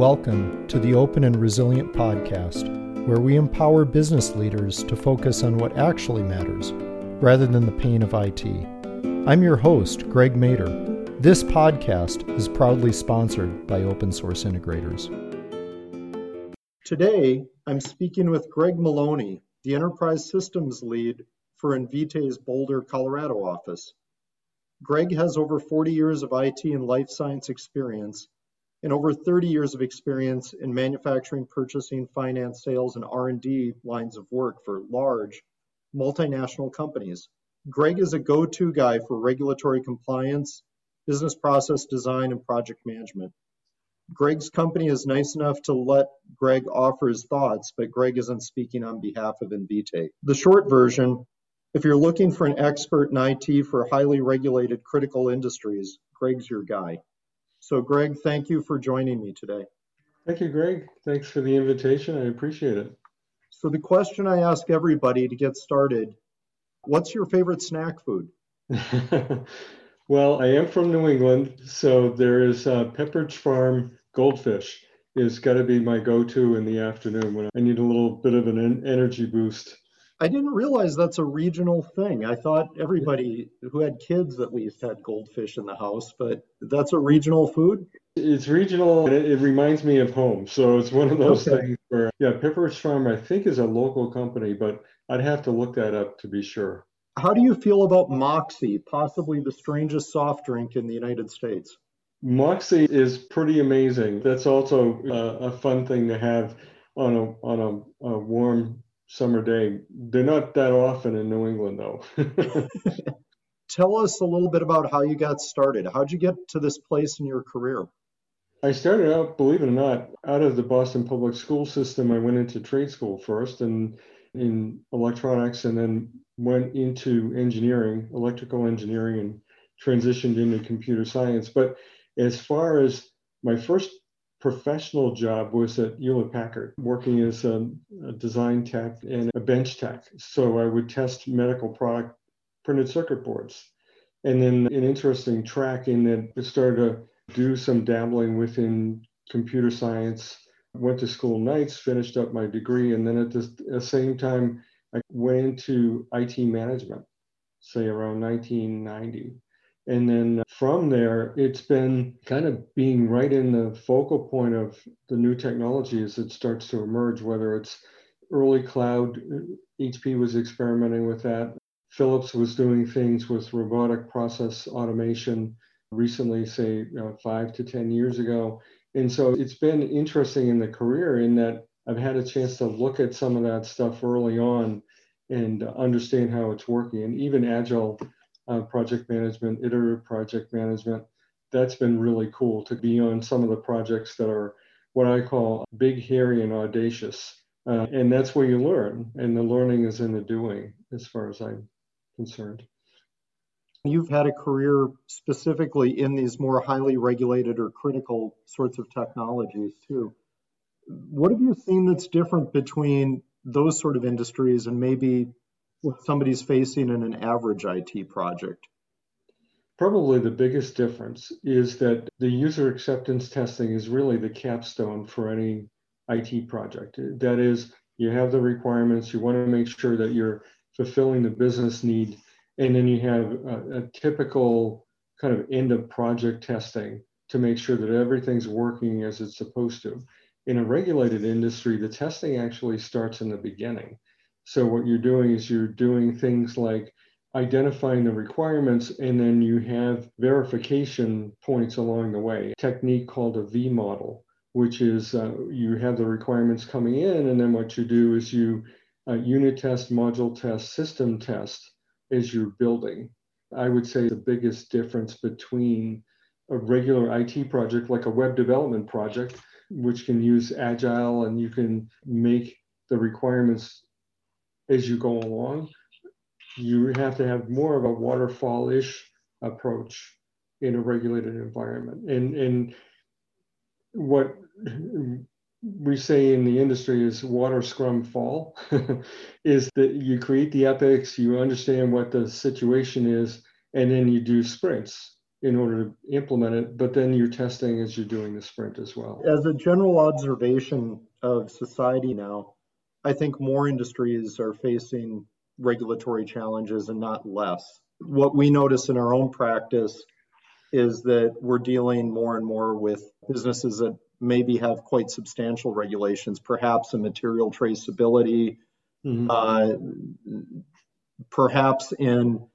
Welcome to the Open and Resilient Podcast, where we empower business leaders to focus on what actually matters rather than the pain of IT. I'm your host, Greg Mader. This podcast is proudly sponsored by Open Source Integrators. Today, I'm speaking with Greg Maloney, the Enterprise Systems Lead for Invitae's Boulder, Colorado office. Greg has over 40 years of IT and life science experience and over 30 years of experience in manufacturing, purchasing, finance, sales, and R&D lines of work for large multinational companies. Greg is a go-to guy for regulatory compliance, business process design, and project management. Greg's company is nice enough to let Greg offer his thoughts, but Greg isn't speaking on behalf of Invitae. The short version, if you're looking for an expert in IT for highly regulated critical industries, Greg's your guy. So, Greg, thank you for joining me today. Thank you, Greg. Thanks for the invitation. I appreciate it. So, the question I ask everybody to get started what's your favorite snack food? well, I am from New England, so there is uh, Pepperidge Farm goldfish is got to be my go-to in the afternoon when I need a little bit of an energy boost. I didn't realize that's a regional thing. I thought everybody who had kids at least had goldfish in the house, but that's a regional food. It's regional and it, it reminds me of home. So it's one of those okay. things where, yeah, Pepperidge Farm, I think, is a local company, but I'd have to look that up to be sure. How do you feel about Moxie, possibly the strangest soft drink in the United States? Moxie is pretty amazing. That's also a, a fun thing to have on a on a, a warm summer day. They're not that often in New England, though. Tell us a little bit about how you got started. How'd you get to this place in your career? I started out, believe it or not, out of the Boston public school system. I went into trade school first and in electronics and then went into engineering, electrical engineering, and transitioned into computer science. But as far as my first professional job was at Hewlett Packard, working as a, a, design tech and a bench tech. So I would test medical product printed circuit boards. And then an interesting track in that I started to do some dabbling within computer science, went to school nights, finished up my degree, and then at the, the same time, I went into IT management, say around 1990. And then from there, it's been kind of being right in the focal point of the new technology as it starts to emerge, whether it's early cloud, HP was experimenting with that. Philips was doing things with robotic process automation recently, say uh, five to 10 years ago. And so it's been interesting in the career in that I've had a chance to look at some of that stuff early on and understand how it's working. And even Agile uh, project management, iterative project management. That's been really cool to be on some of the projects that are what I call big, hairy, and audacious. Uh, and that's where you learn, and the learning is in the doing, as far as I'm concerned. You've had a career specifically in these more highly regulated or critical sorts of technologies, too. What have you seen that's different between those sort of industries and maybe what somebody's facing in an average IT project? Probably the biggest difference is that the user acceptance testing is really the capstone for any IT project. That is, you have the requirements, you want to make sure that you're fulfilling the business need, and then you have a, a typical kind of end of project testing to make sure that everything's working as it's supposed to. In a regulated industry, the testing actually starts in the beginning. So what you're doing is you're doing things like identifying the requirements and then you have verification points along the way. A technique called a V model, which is uh, you have the requirements coming in and then what you do is you uh, unit test, module test, system test as you're building. I would say the biggest difference between a regular IT project like a web development project, which can use agile and you can make the requirements as you go along. You have to have more of a waterfall-ish approach in a regulated environment. And, and what we say in the industry is water scrum fall is that you create the epics, you understand what the situation is, and then you do sprints. in order to implement it, but then you're testing as you're doing the sprint as well. As a general observation of society now, I think more industries are facing regulatory challenges and not less. What we notice in our own practice is that we're dealing more and more with businesses that maybe have quite substantial regulations, perhaps in material traceability, mm-hmm. uh, perhaps in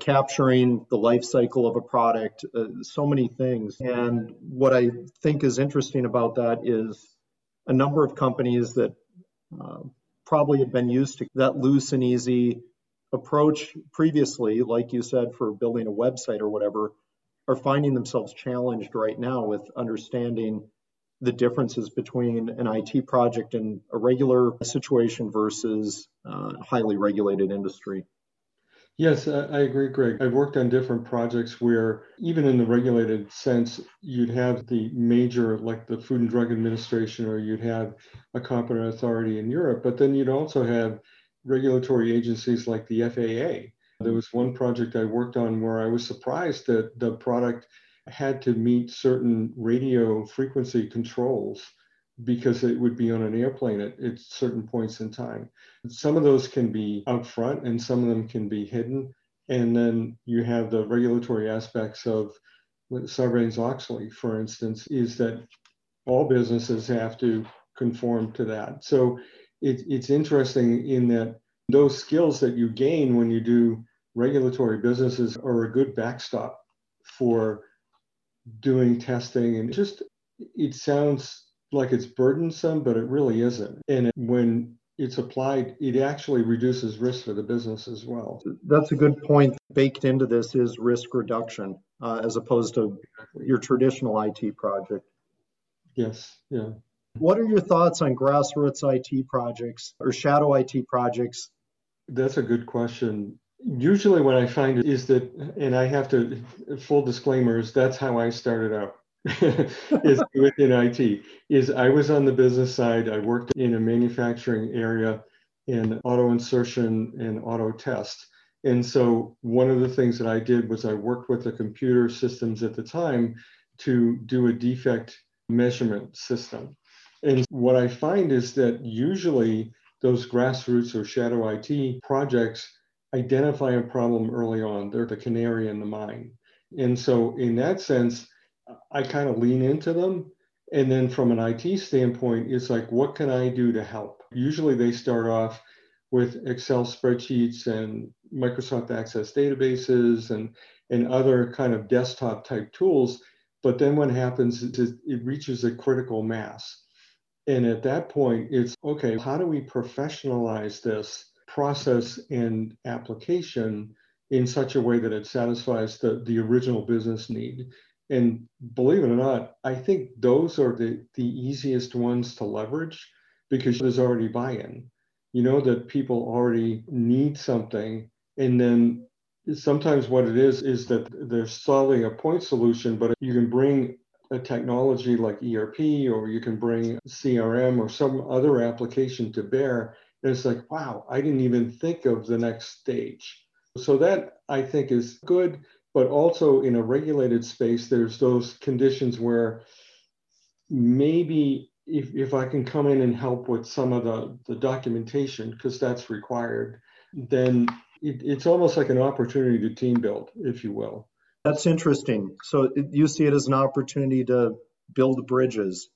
capturing the life cycle of a product, uh, so many things. And what I think is interesting about that is a number of companies that uh, probably had been used to that loose and easy approach previously, like you said, for building a website or whatever, are finding themselves challenged right now with understanding the differences between an IT project and a regular situation versus uh, highly regulated industry. Yes, I agree, Greg. I've worked on different projects where, even in the regulated sense, you'd have the major, like the Food and Drug Administration, or you'd have a competent authority in Europe, but then you'd also have regulatory agencies like the FAA. There was one project I worked on where I was surprised that the product had to meet certain radio frequency controls because it would be on an airplane at, at certain points in time. Some of those can be out front and some of them can be hidden. And then you have the regulatory aspects of Sarbanes Oxley, for instance, is that all businesses have to conform to that. So it, it's interesting in that those skills that you gain when you do regulatory businesses are a good backstop for doing testing and just it sounds like it's burdensome but it really isn't. And when it's applied it actually reduces risk for the business as well. That's a good point. Baked into this is risk reduction uh, as opposed to your traditional it project. Yes yeah. What are your thoughts on grassroots it projects or shadow it projects? That's a good question. Usually what I find is that, and I have to full disclaimers, that's how I started out. is within IT is I was on the business side. I worked in a manufacturing area in auto insertion and auto test. And so one of the things that I did was I worked with the computer systems at the time to do a defect measurement system. And what I find is that usually those grassroots or shadow IT projects identify a problem early on. They're the canary in the mine. And so, in that sense, I kind of lean into them. And then, from an IT standpoint, it's like, what can I do to help? Usually, they start off with Excel spreadsheets and Microsoft Access databases and, and other kind of desktop type tools. But then, what happens is it reaches a critical mass. And at that point, it's okay, how do we professionalize this? process and application in such a way that it satisfies the, the original business need. And believe it or not, I think those are the, the easiest ones to leverage because there's already buy in. You know that people already need something. And then sometimes what it is is that they're solving a point solution, but you can bring a technology like ERP or you can bring CRM or some other application to bear and it's like, wow, I didn't even think of the next stage. So that I think is good, but also in a regulated space, there's those conditions where maybe if, if I can come in and help with some of the, the documentation, because that's required, then it, it's almost like an opportunity to team build, if you will. That's interesting. So you see it as an opportunity to build bridges.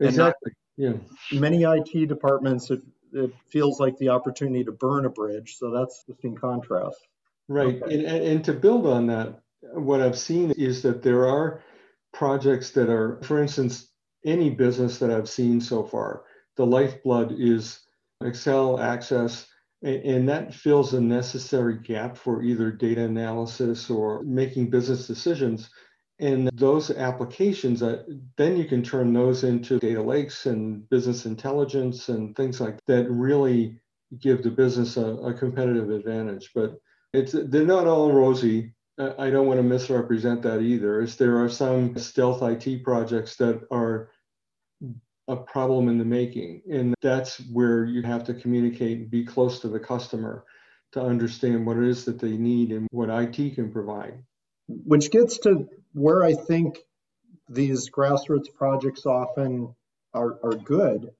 Exactly. yeah. Many IT departments, if, it feels like the opportunity to burn a bridge. So that's just in contrast. Right. Okay. And, and to build on that, what I've seen is that there are projects that are, for instance, any business that I've seen so far, the lifeblood is Excel access, and that fills a necessary gap for either data analysis or making business decisions. And those applications, uh, then you can turn those into data lakes and business intelligence and things like that really give the business a, a competitive advantage. But it's they're not all rosy. I don't want to misrepresent that either. As there are some stealth IT projects that are a problem in the making, and that's where you have to communicate and be close to the customer to understand what it is that they need and what IT can provide. which gets to where I think these grassroots projects often are, are good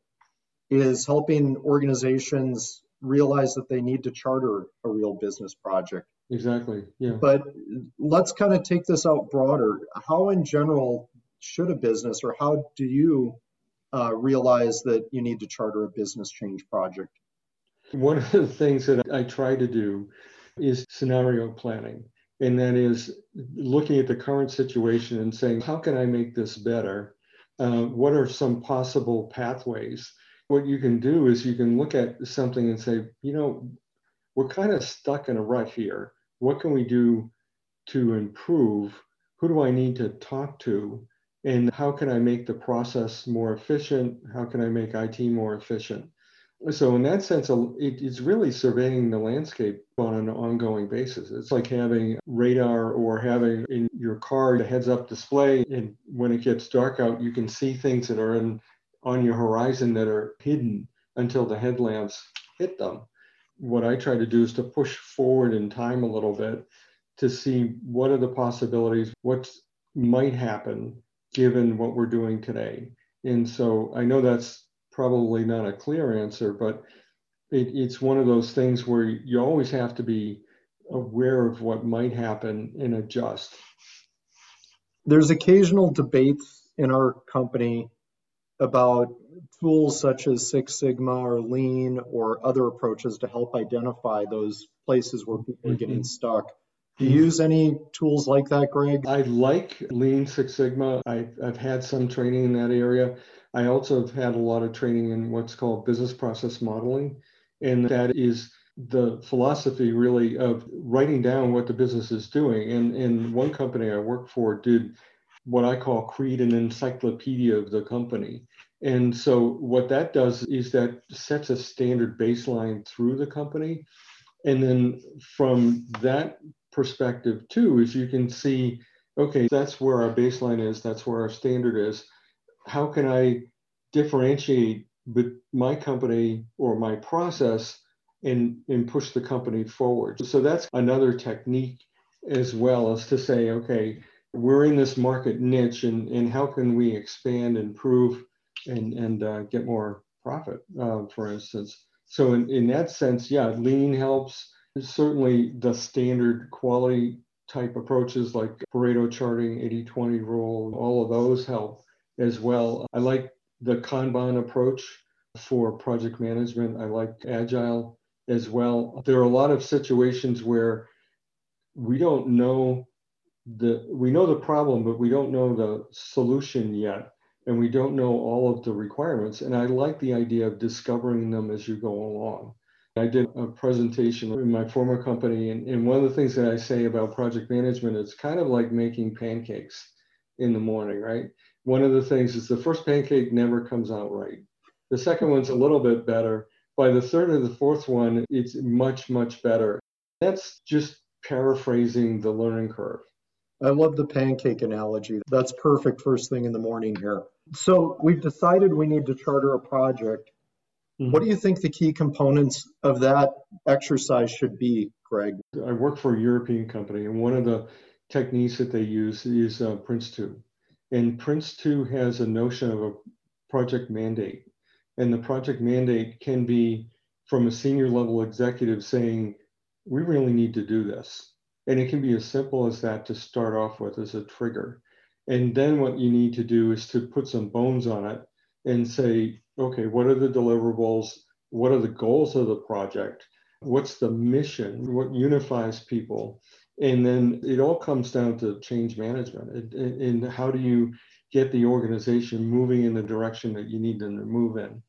is helping organizations realize that they need to charter a real business project. Exactly. Yeah. But let's kind of take this out broader. How, in general, should a business, or how do you uh, realize that you need to charter a business change project? One of the things that I try to do is scenario planning. And that is looking at the current situation and saying, how can I make this better? Uh, what are some possible pathways? What you can do is you can look at something and say, you know, we're kind of stuck in a rut here. What can we do to improve? Who do I need to talk to? And how can I make the process more efficient? How can I make IT more efficient? So, in that sense, it's really surveying the landscape on an ongoing basis. It's like having radar or having in your car a heads up display. And when it gets dark out, you can see things that are in, on your horizon that are hidden until the headlamps hit them what I try to do is to push forward in time a little bit to see what are the possibilities, what might happen given what we're doing today. And so I know that's probably not a clear answer, but it, it's one of those things where you always have to be aware of what might happen and adjust. There's occasional debates in our company about tools such as Six Sigma or Lean or other approaches to help identify those places where people are getting mm-hmm. stuck. Do you use any tools like that, Greg? I like Lean Six Sigma. I, I've had some training in that area. I also have had a lot of training in what's called business process modeling. And that is the philosophy really of writing down what the business is doing. And, and one company I worked for did what I call create an encyclopedia of the company. And so what that does is that sets a standard baseline through the company. And then from that perspective too, is you can see, okay, that's where our baseline is, that's where our standard is. How can I differentiate my company or my process and, and push the company forward? So that's another technique as well as to say, okay, we're in this market niche and, and how can we expand, and improve, and, and uh, get more profit, uh, for instance. So in, in that sense, yeah, lean helps. Certainly the standard quality type approaches like Pareto charting, 80-20 rule, all of those help as well. I like the Kanban approach for project management. I like Agile as well. There are a lot of situations where we don't know the we know the problem, but we don't know the solution yet, and we don't know all of the requirements. And I like the idea of discovering them as you go along. I did a presentation in my former company, and, and one of the things that I say about project management is kind of like making pancakes in the morning, right? One of the things is the first pancake never comes out right. The second one's a little bit better. By the third or the fourth one, it's much, much better. That's just paraphrasing the learning curve. I love the pancake analogy. That's perfect first thing in the morning here. So we've decided we need to charter a project. Mm-hmm. What do you think the key components of that exercise should be, Greg? I work for a European company, and one of the techniques that they use is uh, Prince2. And Prince2 has a notion of a project mandate. And the project mandate can be from a senior level executive saying, we really need to do this and it can be as simple as that to start off with as a trigger. And then what you need to do is to put some bones on it and say, okay, what are the deliverables? What are the goals of the project? What's the mission? What unifies people? And then it all comes down to change management. And, and how do you get the organization moving in the direction that you need them to move in?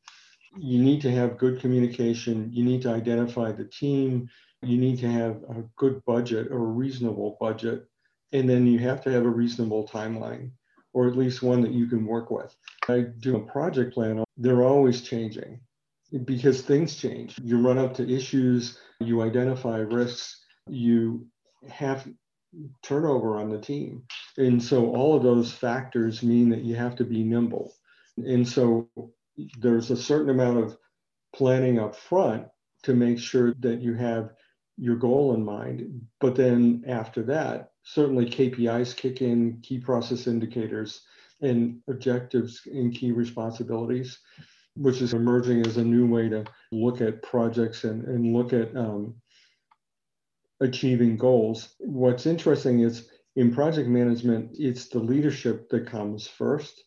You need to have good communication. You need to identify the team you need to have a good budget or a reasonable budget. And then you have to have a reasonable timeline, or at least one that you can work with. I do a project plan, they're always changing because things change. You run up to issues, you identify risks, you have turnover on the team. And so all of those factors mean that you have to be nimble. And so there's a certain amount of planning up front to make sure that you have your goal in mind. But then after that, certainly KPIs kick in, key process indicators, and objectives and key responsibilities, which is emerging as a new way to look at projects and, and look at um, achieving goals. What's interesting is in project management, it's the leadership that comes first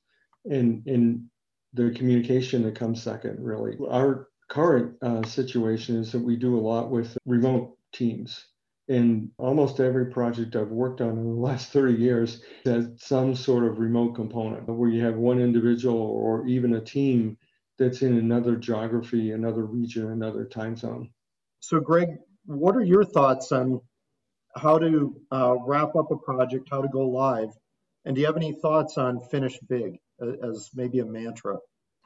and, and the communication that comes second, really. Our current uh, situation is that we do a lot with remote teams. And almost every project I've worked on in the last 30 years has some sort of remote component where you have one individual or even a team that's in another geography, another region, another time zone. So, Greg, what are your thoughts on how to uh, wrap up a project, how to go live? And do you have any thoughts on finish big as maybe a mantra?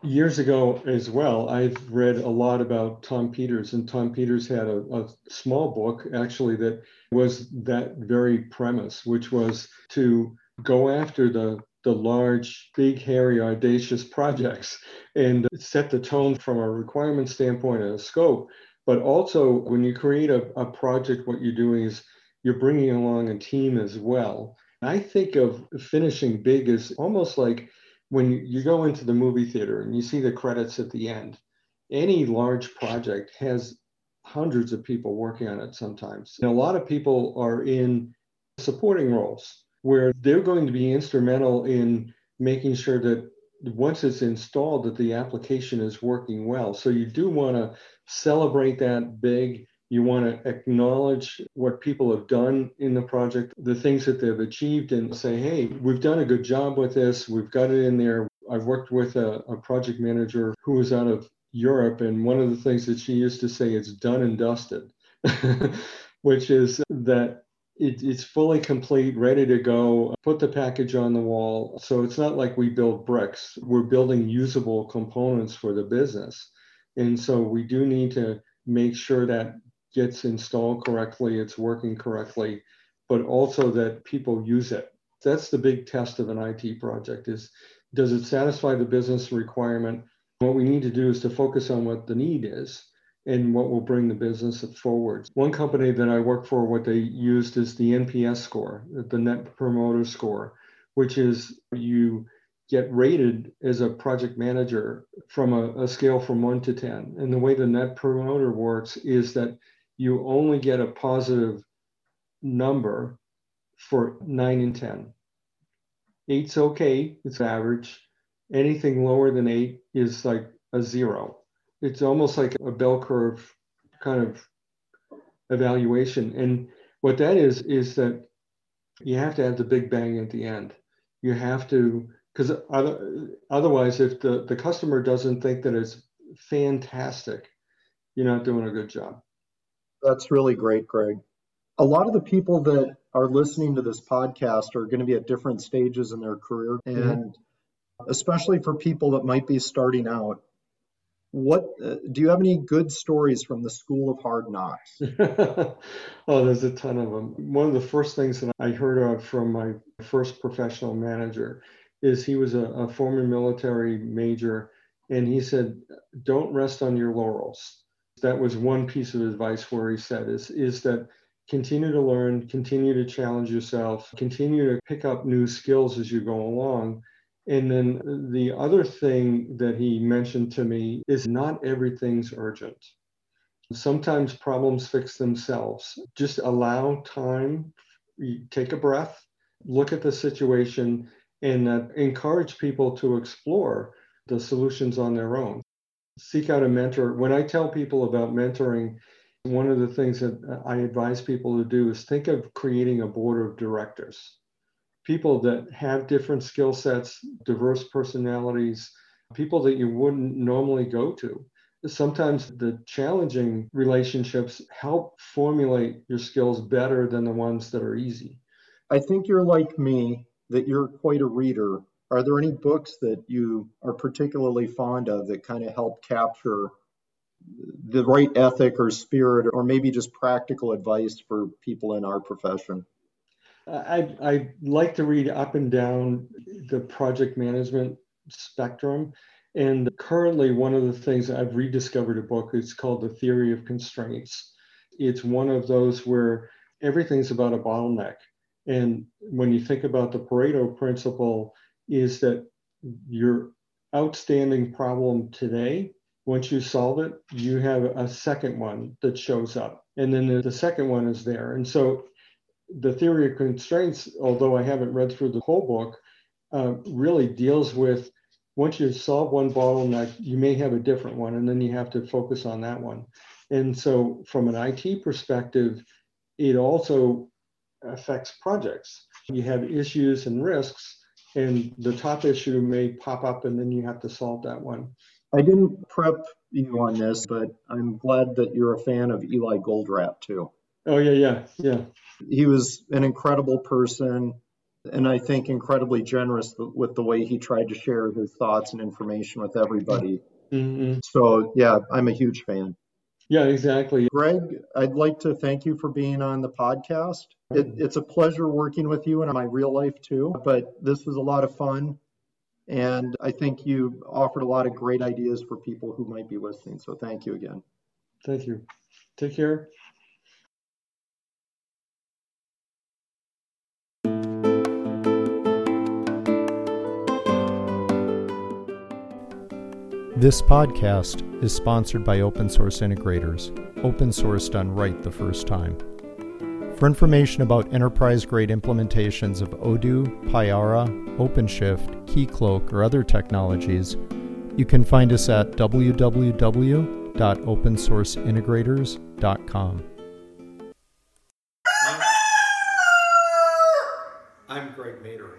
Years ago as well, I've read a lot about Tom Peters, and Tom Peters had a, a, small book actually that was that very premise, which was to go after the the large, big, hairy, audacious projects and set the tone from a requirement standpoint and a scope. But also, when you create a, a project, what you're doing is you're bringing along a team as well. I think of finishing big as almost like when you go into the movie theater and you see the credits at the end, any large project has hundreds of people working on it sometimes. And a lot of people are in supporting roles where they're going to be instrumental in making sure that once it's installed that the application is working well. So you do want to celebrate that big you want to acknowledge what people have done in the project, the things that they've achieved, and say, hey, we've done a good job with this. We've got it in there. I've worked with a, a project manager who was out of Europe, and one of the things that she used to say is done and dusted, which is that it, it's fully complete, ready to go. Put the package on the wall. So it's not like we build bricks, we're building usable components for the business. And so we do need to make sure that gets installed correctly, it's working correctly, but also that people use it. That's the big test of an IT project is does it satisfy the business requirement? What we need to do is to focus on what the need is and what will bring the business forward. One company that I work for, what they used is the NPS score, the Net Promoter Score, which is you get rated as a project manager from a, a, scale from one to 10. And the way the Net Promoter works is that you only get a positive number for 9 and 10. Eight's okay, it's average. Anything lower than eight is like a zero. It's almost like a bell curve kind of evaluation. And what that is, is that you have to have the big bang at the end. You have to, because otherwise, if the, the customer doesn't think that it's fantastic, you're not doing a good job. That's really great, Greg. A lot of the people that are listening to this podcast are going to be at different stages in their career. Mm-hmm. And especially for people that might be starting out, what uh, do you have any good stories from the school of hard knocks oh there's a ton of them one of the first things that i heard of from my first professional manager is he was a, a former military major and he said don't rest on your laurels that was one piece of advice where he said is, is that continue to learn, continue to challenge yourself, continue to pick up new skills as you go along. And then the other thing that he mentioned to me is not everything's urgent. Sometimes problems fix themselves. Just allow time, take a breath, look at the situation, and uh, encourage people to explore the solutions on their own seek out a mentor. When I tell people about mentoring, one of the things that I advise people to do is think of creating a board of directors, people that have different skill sets, diverse personalities, people that you wouldn't normally go to. Sometimes the challenging relationships help formulate your skills better than the ones that are easy. I think you're like me, that you're quite a reader are there any books that you are particularly fond of that kind of help capture the right ethic or spirit, or maybe just practical advice for people in our profession? I, I like to read up and down the project management spectrum. And currently, one of the things I've rediscovered a book, it's called The Theory of Constraints. it's one of those where everything's about a bottleneck. And when you think about the Pareto principle, is that your outstanding problem today, once you solve it, you have a second one that shows up. And then the second one is there. And so the theory of constraints, although I haven't read through the whole book, uh, really deals with once you solve one bottleneck, you may have a different one, and then you have to focus on that one. And so, from an IT perspective, it also affects projects. You have issues and risks, and the top issue may pop up, and then you have to solve that one. I didn't prep you on this, but I'm glad that you're a fan of Eli Goldratt too. Oh yeah, yeah, yeah. He was an incredible person, and I think incredibly generous with the way he tried to share his thoughts and information with everybody. Mm-hmm. So yeah, I'm a huge fan. Yeah, exactly. Greg, I'd like to thank you for being on the podcast. It, it's a pleasure working with you in my real life too, but this was a lot of fun. And I think you offered a lot of great ideas for people who might be listening. So thank you again. Thank you. Take care. This podcast is sponsored by Open Source Integrators, open source done right the first time. For information about enterprise grade implementations of Odoo, Payara, OpenShift, Keycloak, or other technologies, you can find us at www.opensourceintegrators.com. I'm Greg Mader,